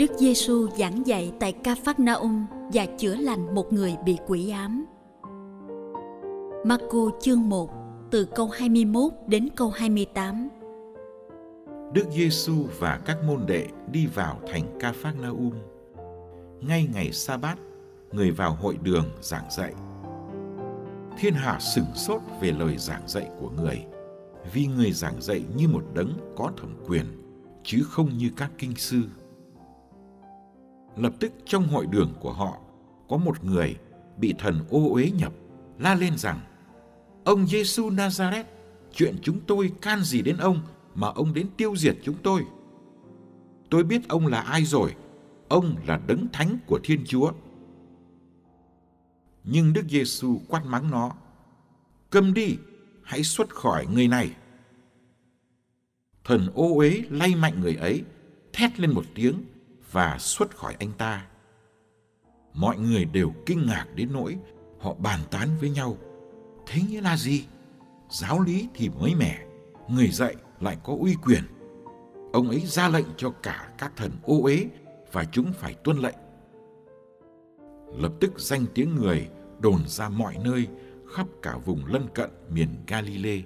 Đức Giêsu giảng dạy tại Ca Phác Naum và chữa lành một người bị quỷ ám. Marco chương 1 từ câu 21 đến câu 28. Đức Giêsu và các môn đệ đi vào thành Ca Phác Naum. Ngay ngày sa bát, người vào hội đường giảng dạy. Thiên hạ sửng sốt về lời giảng dạy của người, vì người giảng dạy như một đấng có thẩm quyền, chứ không như các kinh sư lập tức trong hội đường của họ, có một người bị thần ô uế nhập, la lên rằng, ông Giêsu Nazareth chuyện chúng tôi can gì đến ông mà ông đến tiêu diệt chúng tôi? Tôi biết ông là ai rồi, ông là đấng thánh của Thiên Chúa. Nhưng Đức Giêsu quát mắng nó, câm đi, hãy xuất khỏi người này. Thần ô uế lay mạnh người ấy, thét lên một tiếng và xuất khỏi anh ta. Mọi người đều kinh ngạc đến nỗi họ bàn tán với nhau. Thế nghĩa là gì? Giáo lý thì mới mẻ, người dạy lại có uy quyền. Ông ấy ra lệnh cho cả các thần ô uế và chúng phải tuân lệnh. Lập tức danh tiếng người đồn ra mọi nơi khắp cả vùng lân cận miền Galilee.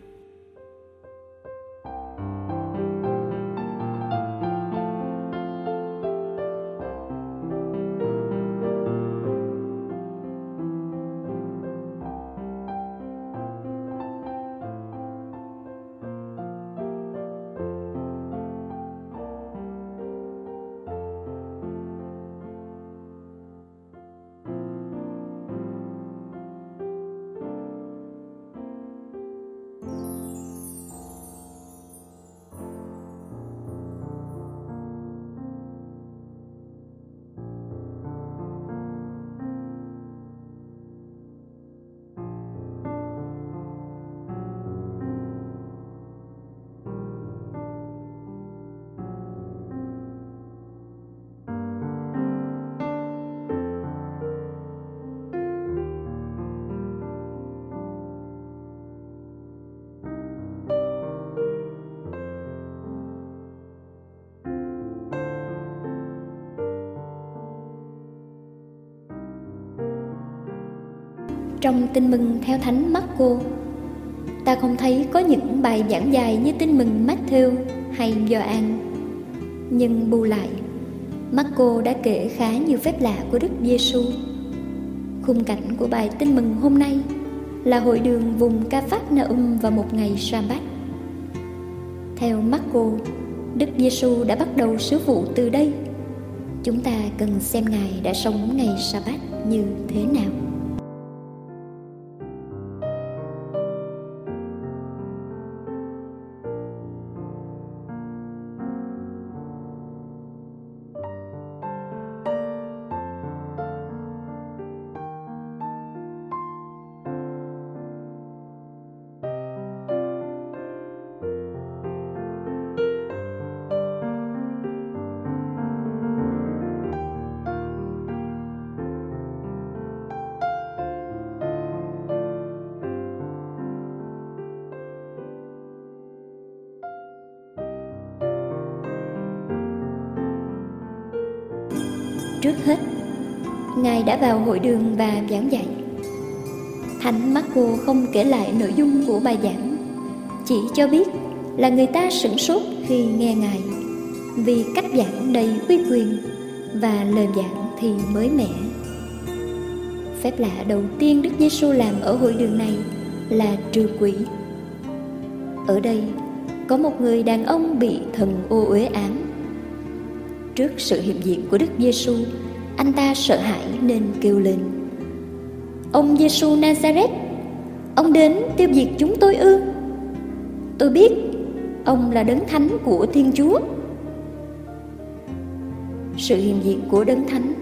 Trong tin mừng theo Thánh Marco, ta không thấy có những bài giảng dài như tin mừng Matthew hay Gioan. Nhưng bù lại, Marco đã kể khá nhiều phép lạ của Đức Giêsu. Khung cảnh của bài tin mừng hôm nay là hội đường vùng Ca phát Na-um vào một ngày sa-bát. Theo Marco, Đức Giêsu đã bắt đầu sứ vụ từ đây. Chúng ta cần xem Ngài đã sống ngày sa-bát như thế nào. Trước hết. Ngài đã vào hội đường và giảng dạy. Thánh marco không kể lại nội dung của bài giảng, chỉ cho biết là người ta sửng sốt khi nghe ngài, vì cách giảng đầy uy quyền và lời giảng thì mới mẻ. Phép lạ đầu tiên đức giêsu làm ở hội đường này là trừ quỷ. Ở đây, có một người đàn ông bị thần ô uế ám trước sự hiện diện của đức giêsu anh ta sợ hãi nên kêu lên. Ông giêsu nazareth, ông đến tiêu diệt chúng tôi ư? Tôi biết, ông là đấng thánh của thiên chúa. Sự hiện diện của đấng thánh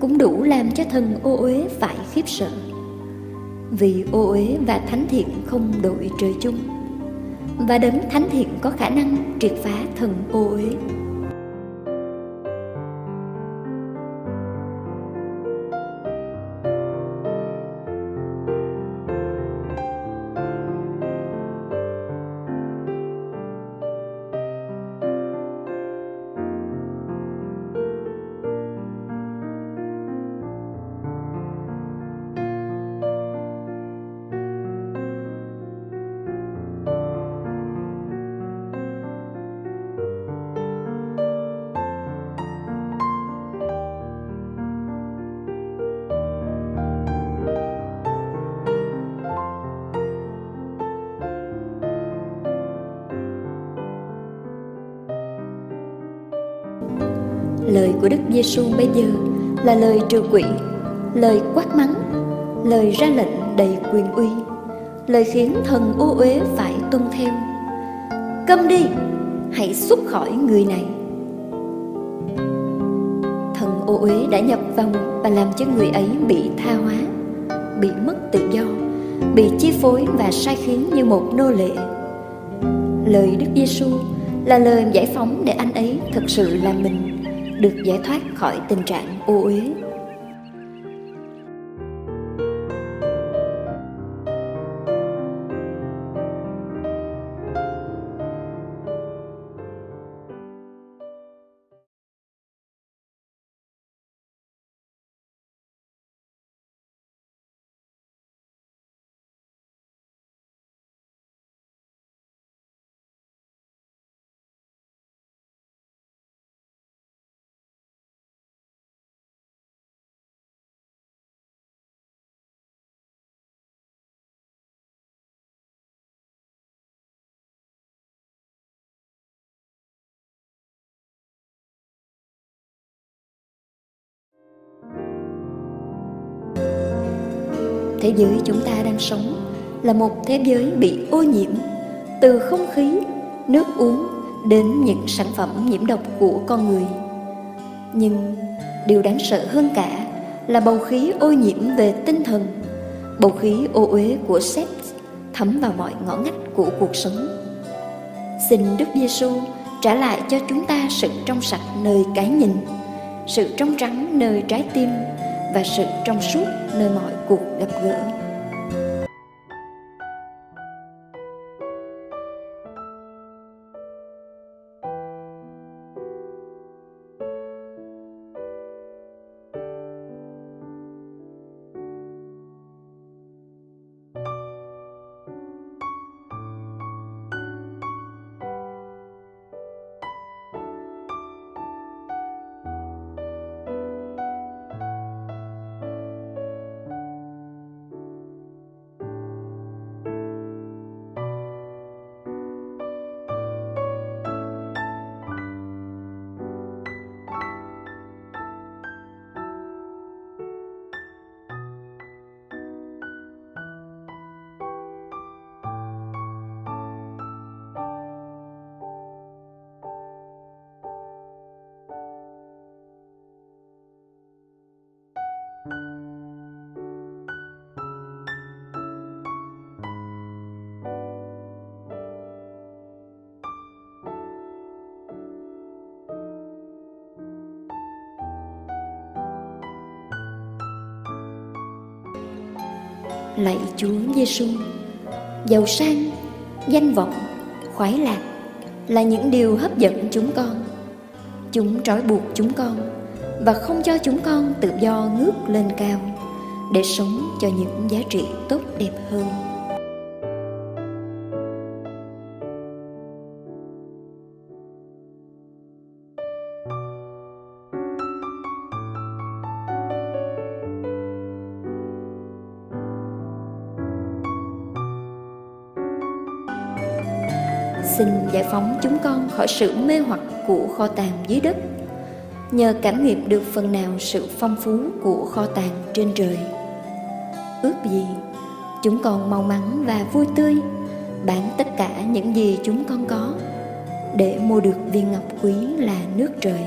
cũng đủ làm cho thần ô uế phải khiếp sợ. Vì ô uế và thánh thiện không đội trời chung, và đấng thánh thiện có khả năng triệt phá thần ô uế. Lời của Đức Giêsu bây giờ là lời trừ quỷ, lời quát mắng, lời ra lệnh đầy quyền uy, lời khiến thần ô uế phải tuân theo. Câm đi, hãy xuất khỏi người này. Thần ô uế đã nhập vào và làm cho người ấy bị tha hóa, bị mất tự do, bị chi phối và sai khiến như một nô lệ. Lời Đức Giêsu là lời giải phóng để anh ấy thực sự là mình được giải thoát khỏi tình trạng ô uế. Thế giới chúng ta đang sống là một thế giới bị ô nhiễm, từ không khí, nước uống đến những sản phẩm nhiễm độc của con người. Nhưng điều đáng sợ hơn cả là bầu khí ô nhiễm về tinh thần, bầu khí ô uế của sex thấm vào mọi ngõ ngách của cuộc sống. Xin đức giêsu trả lại cho chúng ta sự trong sạch nơi cái nhìn, sự trong trắng nơi trái tim và sự trong suốt nơi mọi cuộc gặp gỡ. Lạy Chúa Giêsu. Giàu sang, danh vọng, khoái lạc là những điều hấp dẫn chúng con. Chúng trói buộc chúng con và không cho chúng con tự do ngước lên cao để sống cho những giá trị tốt đẹp hơn phóng chúng con khỏi sự mê hoặc của kho tàng dưới đất. Nhờ cảm nghiệm được phần nào sự phong phú của kho tàng trên trời. Ước gì chúng con mau mắn và vui tươi, bán tất cả những gì chúng con có để mua được viên ngọc quý là nước trời.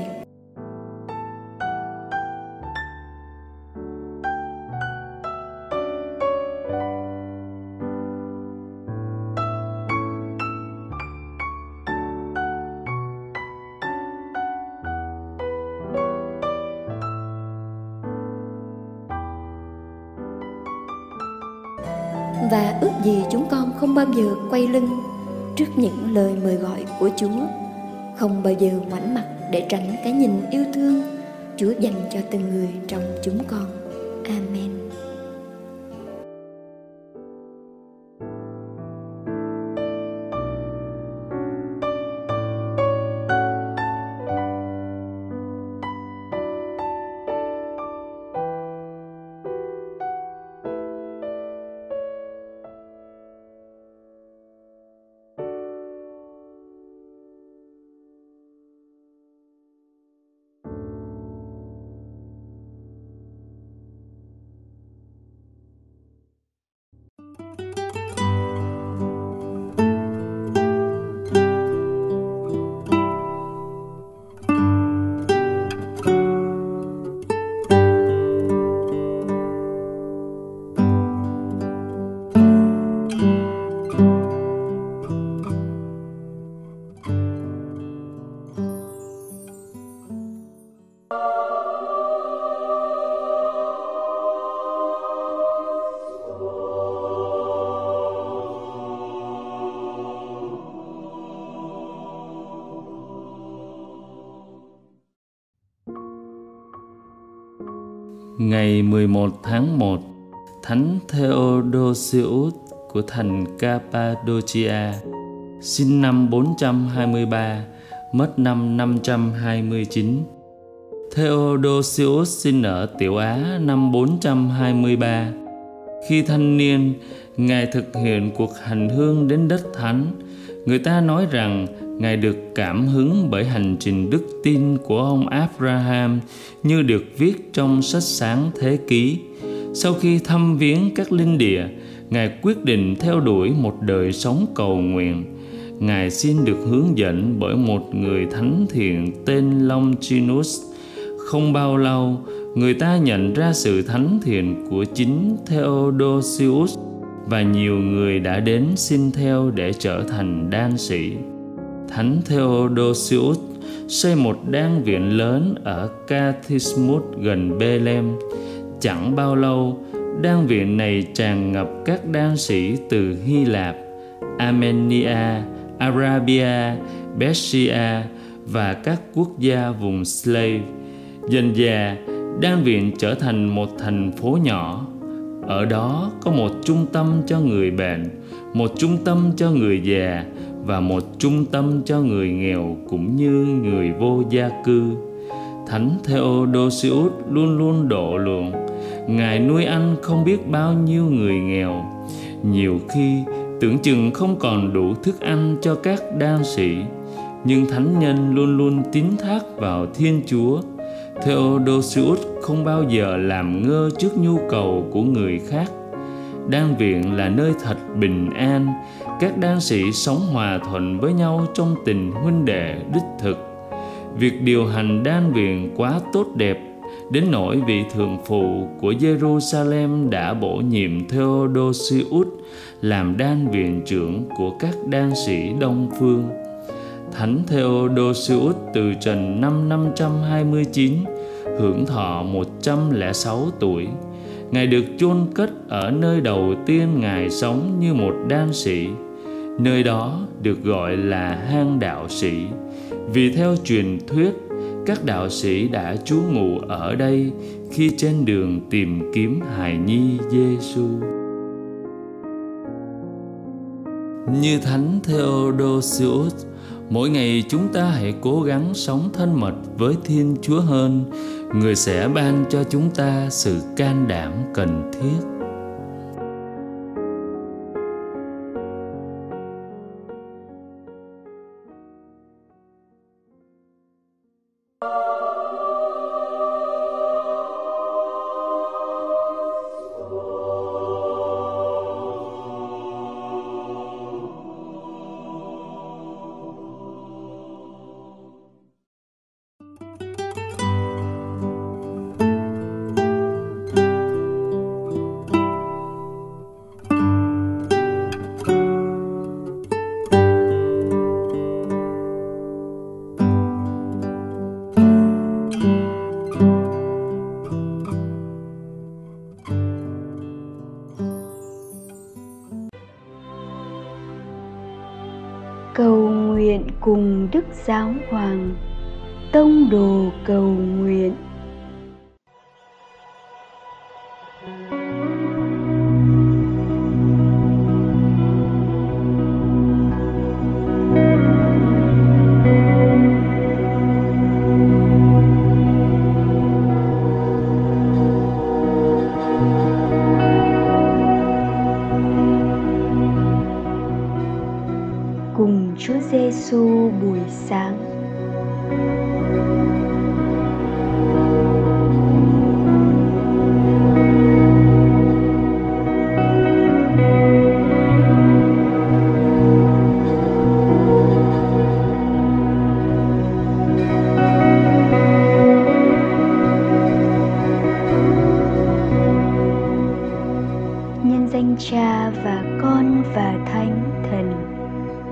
Quay lưng trước những lời mời gọi của Chúa, không bao giờ ngoảnh mặt để tránh cái nhìn yêu thương Chúa dành cho từng người trong chúng con. Amen. 11 tháng 1, Thánh Theodosius của thành Cappadocia, sinh năm 423, mất năm 529. Theodosius sinh ở Tiểu Á năm 423. Khi thanh niên, Ngài thực hiện cuộc hành hương đến đất thánh. Người ta nói rằng Ngài được cảm hứng bởi hành trình đức tin của ông Abraham như được viết trong sách sáng thế ký. Sau khi thăm viếng các linh địa, Ngài quyết định theo đuổi một đời sống cầu nguyện. Ngài xin được hướng dẫn bởi một người thánh thiện tên Longinus. Không bao lâu, người ta nhận ra sự thánh thiện của chính Theodosius và nhiều người đã đến xin theo để trở thành đan sĩ. Thánh Theodosius xây một đan viện lớn ở Cathismus gần Bethlehem. Chẳng bao lâu, đan viện này tràn ngập các đan sĩ từ Hy Lạp, Armenia, Arabia, Persia và các quốc gia vùng Slave. Dần dà, đan viện trở thành một thành phố nhỏ. Ở đó có một trung tâm cho người bệnh, một trung tâm cho người già và một trung tâm cho người nghèo cũng như người vô gia cư. Thánh Theodosius luôn luôn độ lượng, Ngài nuôi ăn không biết bao nhiêu người nghèo. Nhiều khi tưởng chừng không còn đủ thức ăn cho các đan sĩ, nhưng thánh nhân luôn luôn tín thác vào Thiên Chúa. Theodosius không bao giờ làm ngơ trước nhu cầu của người khác đan viện là nơi thật bình an các đan sĩ sống hòa thuận với nhau trong tình huynh đệ đích thực việc điều hành đan viện quá tốt đẹp, đến nỗi vị thượng phụ của Jerusalem đã bổ nhiệm Theodosius làm đan viện trưởng của các đan sĩ Đông phương. Thánh Theodosius từ trần năm 529 hưởng thọ 106 tuổi. Ngài được chôn cất ở nơi đầu tiên Ngài sống như một đan sĩ. Nơi đó được gọi là hang đạo sĩ. Vì theo truyền thuyết, các đạo sĩ đã trú ngụ ở đây khi trên đường tìm kiếm hài nhi Giêsu. Như Thánh Theodosius, mỗi ngày chúng ta hãy cố gắng sống thân mật với Thiên Chúa hơn, người sẽ ban cho chúng ta sự can đảm cần thiết. Giáo hoàng tông đồ cầu nguyện.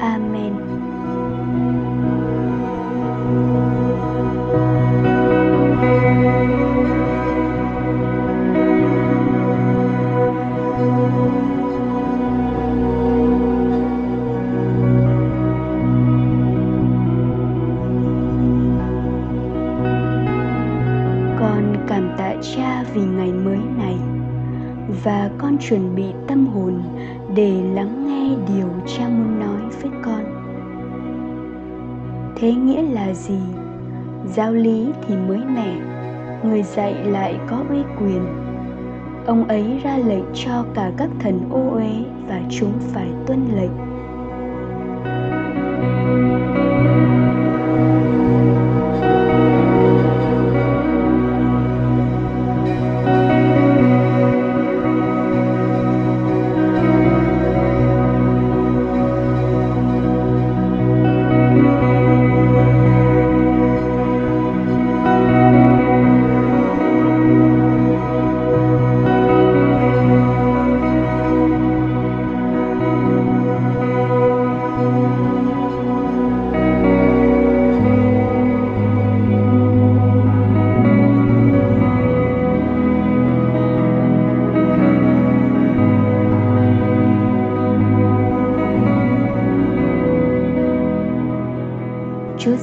Amen. Cho cả các thần ô uế và chúng phải tuân lệnh.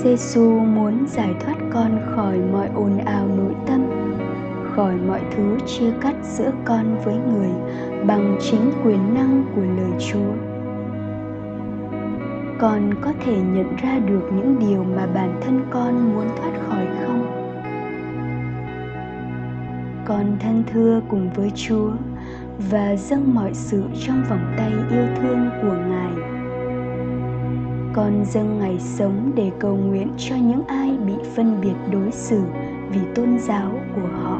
Giêsu muốn giải thoát con khỏi mọi ồn ào nội tâm, khỏi mọi thứ chia cắt giữa con với người bằng chính quyền năng của lời Chúa. Con có thể nhận ra được những điều mà bản thân con muốn thoát khỏi không? Con thân thưa cùng với Chúa và dâng mọi sự trong vòng tay yêu thương của Ngài con dâng ngày sống để cầu nguyện cho những ai bị phân biệt đối xử vì tôn giáo của họ.